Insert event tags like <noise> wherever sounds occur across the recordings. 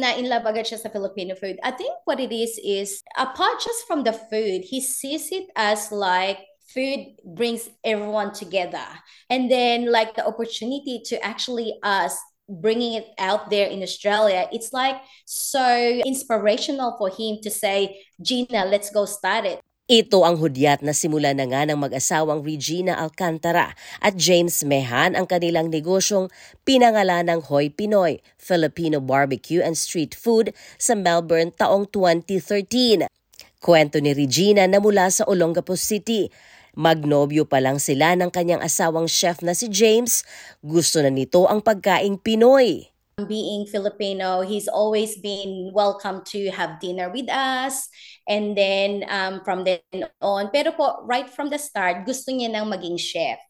na in love agad siya sa Filipino food. I think what it is is apart just from the food, he sees it as like food brings everyone together. And then like the opportunity to actually us bringing it out there in Australia, it's like so inspirational for him to say, Gina, let's go start it. Ito ang hudyat na simula na nga ng mag-asawang Regina Alcantara at James Mehan ang kanilang negosyong pinangalanang Hoy Pinoy, Filipino Barbecue and Street Food sa Melbourne taong 2013. Kwento ni Regina na mula sa Olongapo City. Magnobyo pa lang sila ng kanyang asawang chef na si James, gusto na nito ang pagkaing Pinoy. being Filipino, he's always been welcome to have dinner with us. And then um, from then on, pero po, right from the start, gusto niya nang maging chef.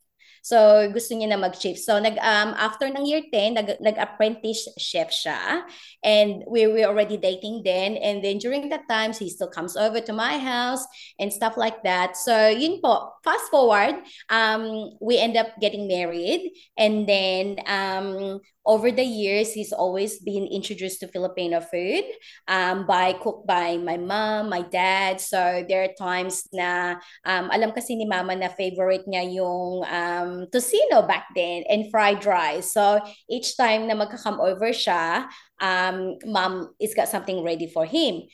So, gusto niya na mag-chef. So, nag, um, after ng year 10, nag, nag-apprentice chef siya. And we were already dating then. And then during that times, he still comes over to my house and stuff like that. So, yun po. Fast forward, um, we end up getting married. And then, um, over the years, he's always been introduced to Filipino food um, by cooked by my mom, my dad. So there are times na um, alam kasi ni mama na favorite niya yung um, tocino back then and fried rice. So each time na magka-come over siya, um, mom is got something ready for him.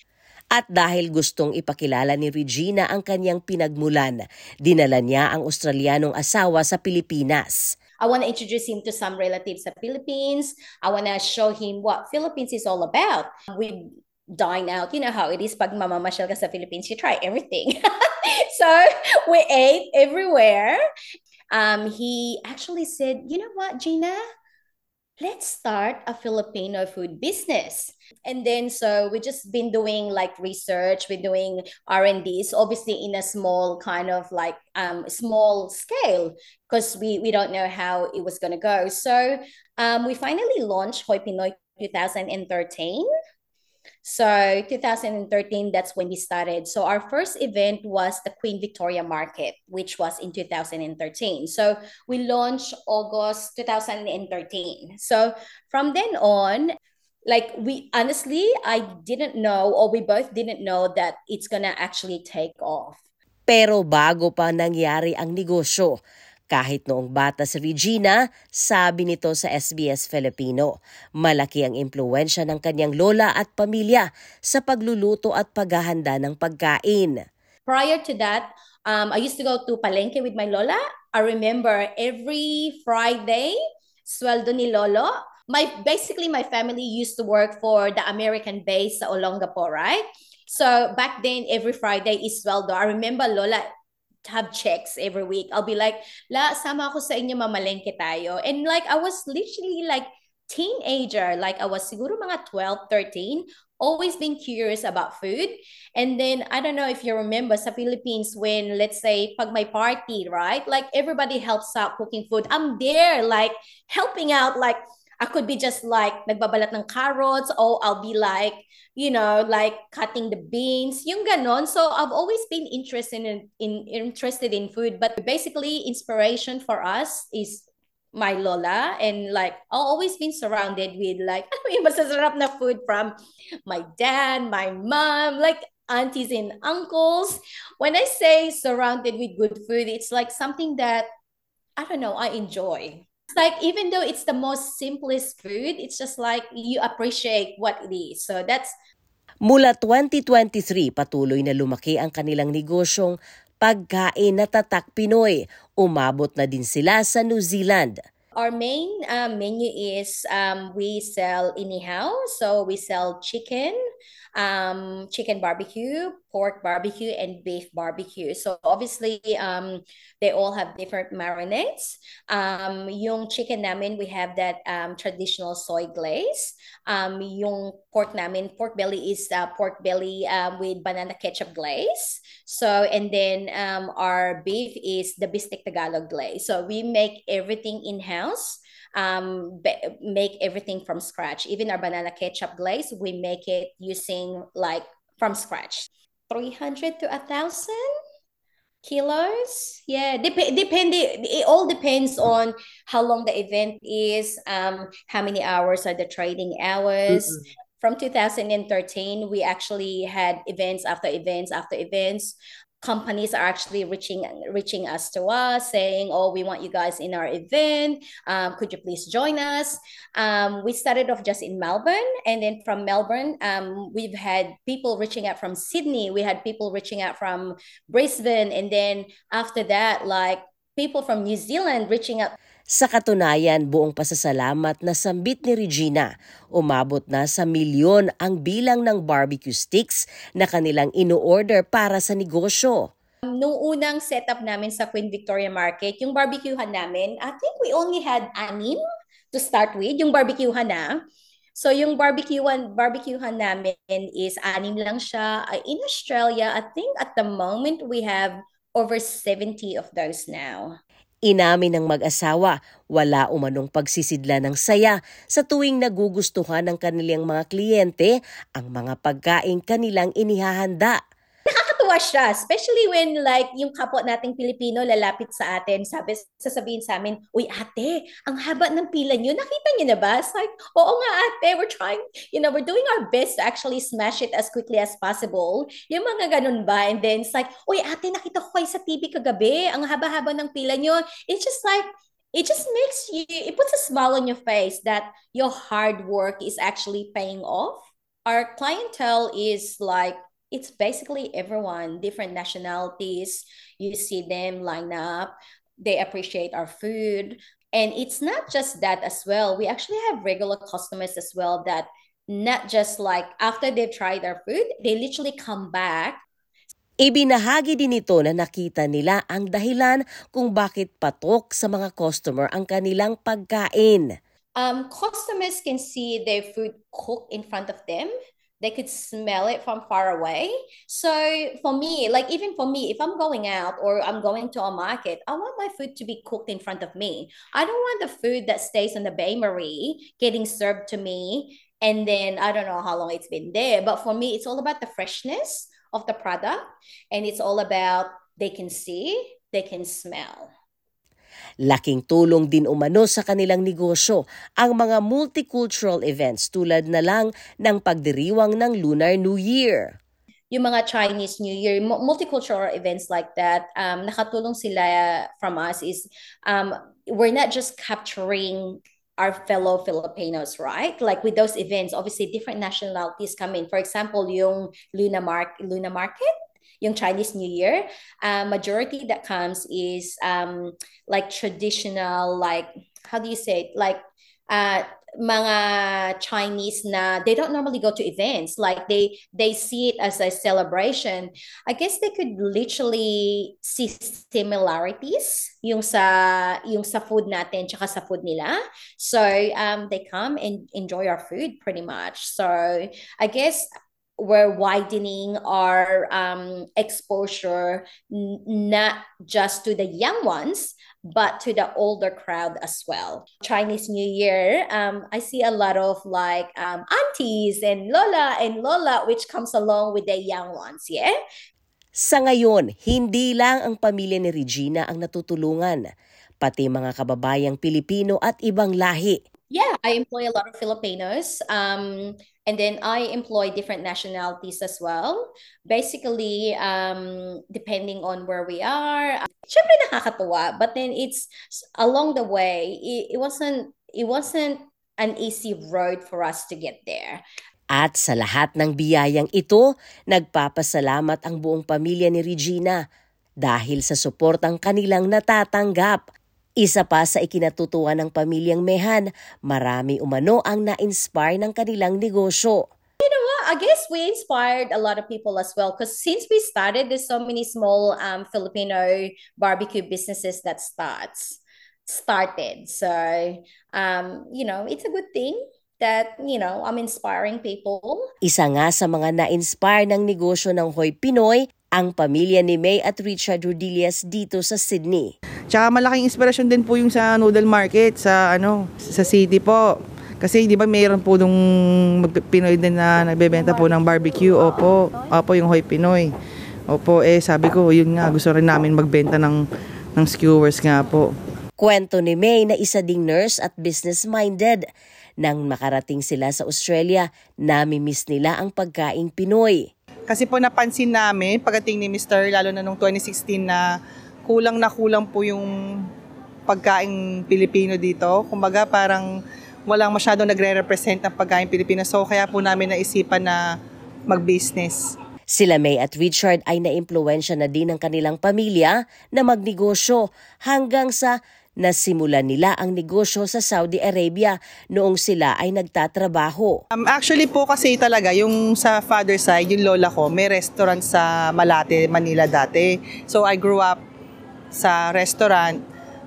At dahil gustong ipakilala ni Regina ang kanyang pinagmulan, dinala niya ang Australianong asawa sa Pilipinas. I want to introduce him to some relatives of Philippines. I want to show him what Philippines is all about. We dine out. You know how it is pag mamamasyal ka sa Philippines, you try everything. <laughs> so we ate everywhere. Um, he actually said, you know what, Gina? Let's start a Filipino food business. And then so we just been doing like research, we're doing R&Ds, obviously in a small kind of like um, small scale because we, we don't know how it was going to go. So um, we finally launched Hoi Pinoy 2013. So 2013, that's when we started. So our first event was the Queen Victoria Market, which was in 2013. So we launched August 2013. So from then on, like we honestly, I didn't know, or we both didn't know that it's gonna actually take off. Pero bago pa nangyari ang negosyo, Kahit noong bata si Regina, sabi nito sa SBS Filipino, malaki ang impluensya ng kanyang lola at pamilya sa pagluluto at paghahanda ng pagkain. Prior to that, um, I used to go to Palenque with my lola. I remember every Friday, sweldo ni lolo, my basically my family used to work for the American base sa Olongapo, right? So back then, every Friday is sweldo. I remember Lola have checks every week. I'll be like, la, sama ako sa inyo, mamalengke tayo. And like, I was literally like, teenager, like I was siguro mga 12, 13, always been curious about food. And then, I don't know if you remember sa Philippines when, let's say, pag may party, right? Like, everybody helps out cooking food. I'm there, like, helping out, like, I could be just like nagbabalat ng carrots or I'll be like, you know, like cutting the beans, yung ganon. So I've always been interested in, in interested in food, but basically inspiration for us is my lola and like I've always been surrounded with like <laughs> I mean masasarap na food from my dad, my mom, like aunties and uncles. When I say surrounded with good food, it's like something that I don't know, I enjoy. It's like even though it's the most simplest food, it's just like you appreciate what it is. So that's Mula 2023, patuloy na lumaki ang kanilang negosyong pagkain na tatak Pinoy. Umabot na din sila sa New Zealand. Our main uh, menu is um, we sell inihaw. So we sell chicken, um, chicken barbecue, pork barbecue, and beef barbecue. So obviously, um, they all have different marinades. Um, yung chicken namin, we have that um, traditional soy glaze. Um, yung pork namin, pork belly is uh, pork belly um, with banana ketchup glaze. So, and then um, our beef is the bistek Tagalog glaze. So we make everything in-house um, make everything from scratch. Even our banana ketchup glaze, we make it using like from scratch. 300 to a thousand kilos. Yeah, dep- depend. It all depends on how long the event is, um, how many hours are the trading hours. Mm-hmm. from 2013, we actually had events after events after events companies are actually reaching reaching us to us saying oh we want you guys in our event. Um, could you please join us? Um, we started off just in melbourne and then from melbourne um, we've had people reaching out from sydney. We had people reaching out from brisbane and then after that like people from new zealand reaching out Sa katunayan, buong pasasalamat na sambit ni Regina, umabot na sa milyon ang bilang ng barbecue sticks na kanilang ino-order para sa negosyo. Nung unang setup namin sa Queen Victoria Market, yung barbecuehan namin, I think we only had anim to start with, yung barbecuehan na. So yung barbecuehan, barbecuehan namin is anim lang siya. In Australia, I think at the moment we have over 70 of those now. Inamin ng mag-asawa, wala umanong pagsisidla ng saya sa tuwing nagugustuhan ng kanilang mga kliyente ang mga pagkain kanilang inihahanda nakakatuwa siya, especially when like yung kapwa nating Pilipino lalapit sa atin, sabi, sasabihin sa amin, uy ate, ang haba ng pila niyo, nakita niyo na ba? It's like, oo nga ate, we're trying, you know, we're doing our best to actually smash it as quickly as possible. Yung mga ganun ba? And then it's like, uy ate, nakita ko kayo sa TV kagabi, ang haba-haba ng pila niyo. It's just like, it just makes you, it puts a smile on your face that your hard work is actually paying off. Our clientele is like it's basically everyone, different nationalities. You see them line up, they appreciate our food. And it's not just that as well. We actually have regular customers as well that not just like after they've tried our food, they literally come back Ibinahagi din ito na nakita nila ang dahilan kung bakit patok sa mga customer ang kanilang pagkain. Um, customers can see their food cooked in front of them they could smell it from far away. So for me, like even for me, if I'm going out or I'm going to a market, I want my food to be cooked in front of me. I don't want the food that stays on the Marie getting served to me and then I don't know how long it's been there. But for me, it's all about the freshness of the product and it's all about they can see, they can smell. Laking tulong din umano sa kanilang negosyo ang mga multicultural events tulad na lang ng pagdiriwang ng Lunar New Year yung mga Chinese New Year, multicultural events like that, um, nakatulong sila from us is um, we're not just capturing our fellow Filipinos, right? Like with those events, obviously different nationalities come in. For example, yung Luna, Mar- Luna Market, yung Chinese New Year, uh, majority that comes is um, like traditional, like how do you say it? Like uh, mga Chinese na they don't normally go to events. Like they they see it as a celebration. I guess they could literally see similarities yung sa yung sa food natin tsaka sa food nila. So um they come and enjoy our food pretty much. So I guess we're widening our um, exposure n- not just to the young ones but to the older crowd as well chinese new year um, i see a lot of like um, aunties and lola and lola which comes along with the young ones yeah Sa ngayon, hindi lang ang pamilya ni Regina ang natutulungan, pati mga kababayang Pilipino at ibang lahi. Yeah, I employ a lot of Filipinos. Um, and then I employ different nationalities as well. Basically, um, depending on where we are, syempre nakakatuwa. But then it's along the way, it, it wasn't it wasn't an easy road for us to get there. At sa lahat ng biyayang ito, nagpapasalamat ang buong pamilya ni Regina dahil sa suportang kanilang natatanggap isa pa sa ikinatutuwa ng pamilyang Mehan, marami umano ang na-inspire ng kanilang negosyo. You know what? I guess we inspired a lot of people as well because since we started, there's so many small um, Filipino barbecue businesses that starts started. So, um, you know, it's a good thing that, you know, I'm inspiring people. Isa nga sa mga na-inspire ng negosyo ng Hoy Pinoy, ang pamilya ni May at Richard Rodillas dito sa Sydney. Tsaka malaking inspirasyon din po yung sa noodle market sa ano sa city po. Kasi di ba mayroon po nung Pinoy din na nagbebenta po ng barbecue. Opo, opo yung Hoy Pinoy. Opo, eh sabi ko, yun nga, gusto rin namin magbenta ng, ng skewers nga po. Kwento ni May na isa ding nurse at business-minded. Nang makarating sila sa Australia, namimiss nila ang pagkaing Pinoy. Kasi po napansin namin, pagdating ni Mr. lalo na nung 2016 na kulang na kulang po yung pagkaing Pilipino dito. Kumbaga parang walang masyadong nagre-represent ng pagkain Pilipino. So kaya po namin naisipan na mag-business. Sila May at Richard ay naimpluwensya na din ng kanilang pamilya na magnegosyo hanggang sa nasimulan nila ang negosyo sa Saudi Arabia noong sila ay nagtatrabaho. Um, actually po kasi talaga yung sa father side, yung lola ko, may restaurant sa Malate, Manila dati. So I grew up sa restaurant.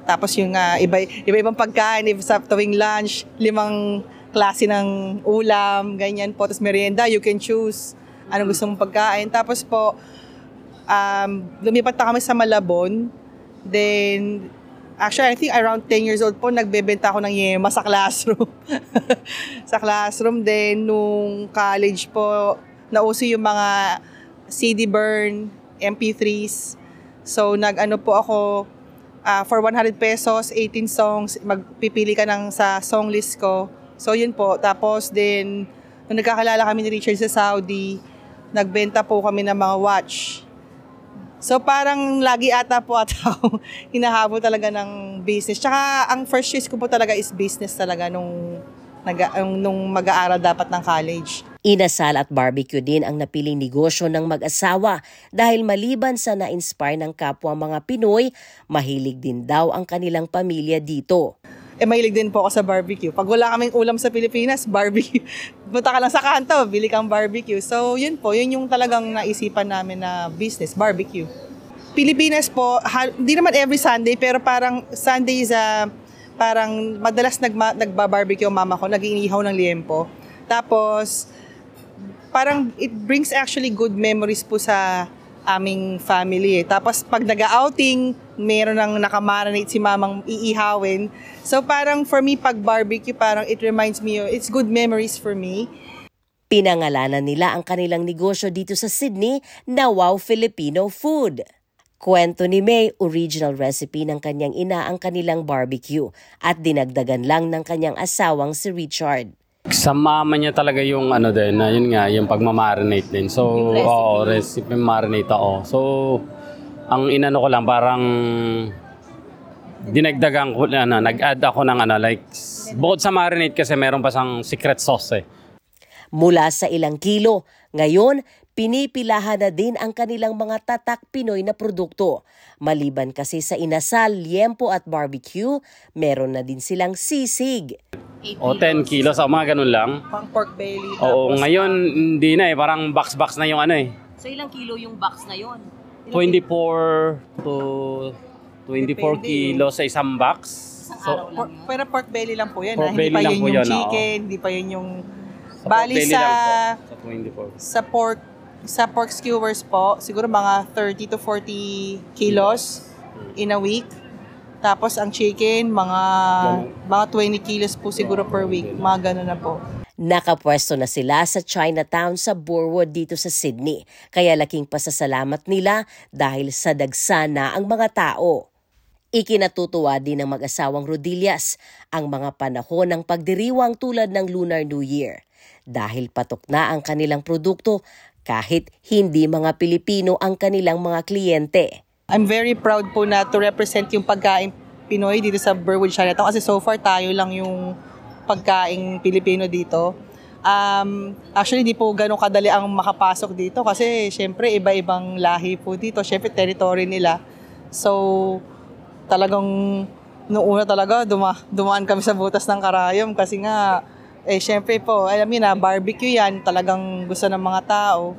Tapos yung uh, iba, iba-ibang pagkain, sa tuwing lunch, limang klase ng ulam, ganyan po. Tapos merienda, you can choose anong gusto mong pagkain. Tapos po, um, lumipat na kami sa Malabon. Then, actually, I think around 10 years old po, nagbebenta ako ng yema sa classroom. <laughs> sa classroom. Then, nung college po, nauso yung mga CD burn, MP3s. So, nag-ano po ako, uh, for 100 pesos, 18 songs, magpipili ka ng sa song list ko. So, yun po. Tapos, then, nung nagkakalala kami ni Richard sa Saudi, nagbenta po kami ng mga watch. So parang lagi ata po at <laughs> hinahabol talaga ng business. Tsaka ang first choice ko po talaga is business talaga nung, nag, nung mag-aaral dapat ng college. Inasal at barbecue din ang napiling negosyo ng mag-asawa dahil maliban sa na-inspire ng kapwa mga Pinoy, mahilig din daw ang kanilang pamilya dito eh mahilig din po ako sa barbecue. Pag wala kaming ulam sa Pilipinas, <laughs> barbecue. Punta ka lang sa kanto, bili kang barbecue. So, yun po, yun yung talagang naisipan namin na business, barbecue. Pilipinas po, hindi naman every Sunday, pero parang Sunday is a, parang madalas nagma, nagba-barbecue mama ko, nag-iinihaw ng liempo. Tapos, parang it brings actually good memories po sa aming family. Eh. Tapos pag nag-outing, meron nang nakamarinate si mamang iihawin. So parang for me, pag barbecue, parang it reminds me, it's good memories for me. Pinangalanan nila ang kanilang negosyo dito sa Sydney na Wow Filipino Food. Kwento ni May, original recipe ng kanyang ina ang kanilang barbecue at dinagdagan lang ng kanyang asawang si Richard. Sa mama niya talaga yung ano din, na yun nga, yung pagmamarinate din. So, Yung recipe. oo, recipe marinate ako. So, ang inano ko lang, parang dinagdagan ko, ano, nag-add ako ng ano, like, bukod sa marinate kasi meron pa sang secret sauce eh. Mula sa ilang kilo, ngayon pinipilahan na din ang kanilang mga tatak Pinoy na produkto. Maliban kasi sa inasal, liempo at barbecue, meron na din silang sisig. O 10 kilos, o mga ganun lang. Pang pork belly. Oo, ngayon hindi na eh, parang box-box na yung ano eh. So ilang kilo yung box na yon? 24 to 24 Depende. kilos sa isang box. So, Por- pero pork belly lang po yan. Pork ha? Hindi belly pa lang yun po yung chicken, hindi pa yun yung... sa Bali sa, sa 24. sa pork sa pork skewers po, siguro mga 30 to 40 kilos in a week. Tapos ang chicken, mga mga 20 kilos po siguro per week. Mga ganun na po. Nakapwesto na sila sa Chinatown sa Burwood dito sa Sydney. Kaya laking pasasalamat nila dahil sa dagsa na ang mga tao. Ikinatutuwa din ng mag-asawang Rodillas ang mga panahon ng pagdiriwang tulad ng Lunar New Year. Dahil patok na ang kanilang produkto kahit hindi mga Pilipino ang kanilang mga kliyente. I'm very proud po na to represent yung pagkain Pinoy dito sa Burwood Chinatown kasi so far tayo lang yung pagkain Pilipino dito. Um, actually, di po ganun kadali ang makapasok dito kasi syempre iba-ibang lahi po dito. Syempre, territory nila. So, talagang noong una talaga duma, dumaan kami sa butas ng karayom kasi nga eh syempre po, alam niyo na, barbecue yan, talagang gusto ng mga tao.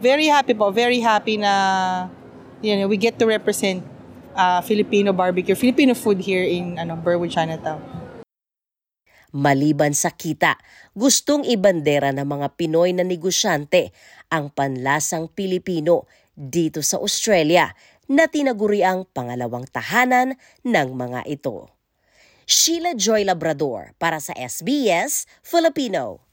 Very happy po, very happy na you know, we get to represent uh, Filipino barbecue, Filipino food here in ano, Burwood, Chinatown. Maliban sa kita, gustong ibandera ng mga Pinoy na negosyante ang panlasang Pilipino dito sa Australia na tinaguri ang pangalawang tahanan ng mga ito. Sheila Joy Labrador para sa SBS Filipino.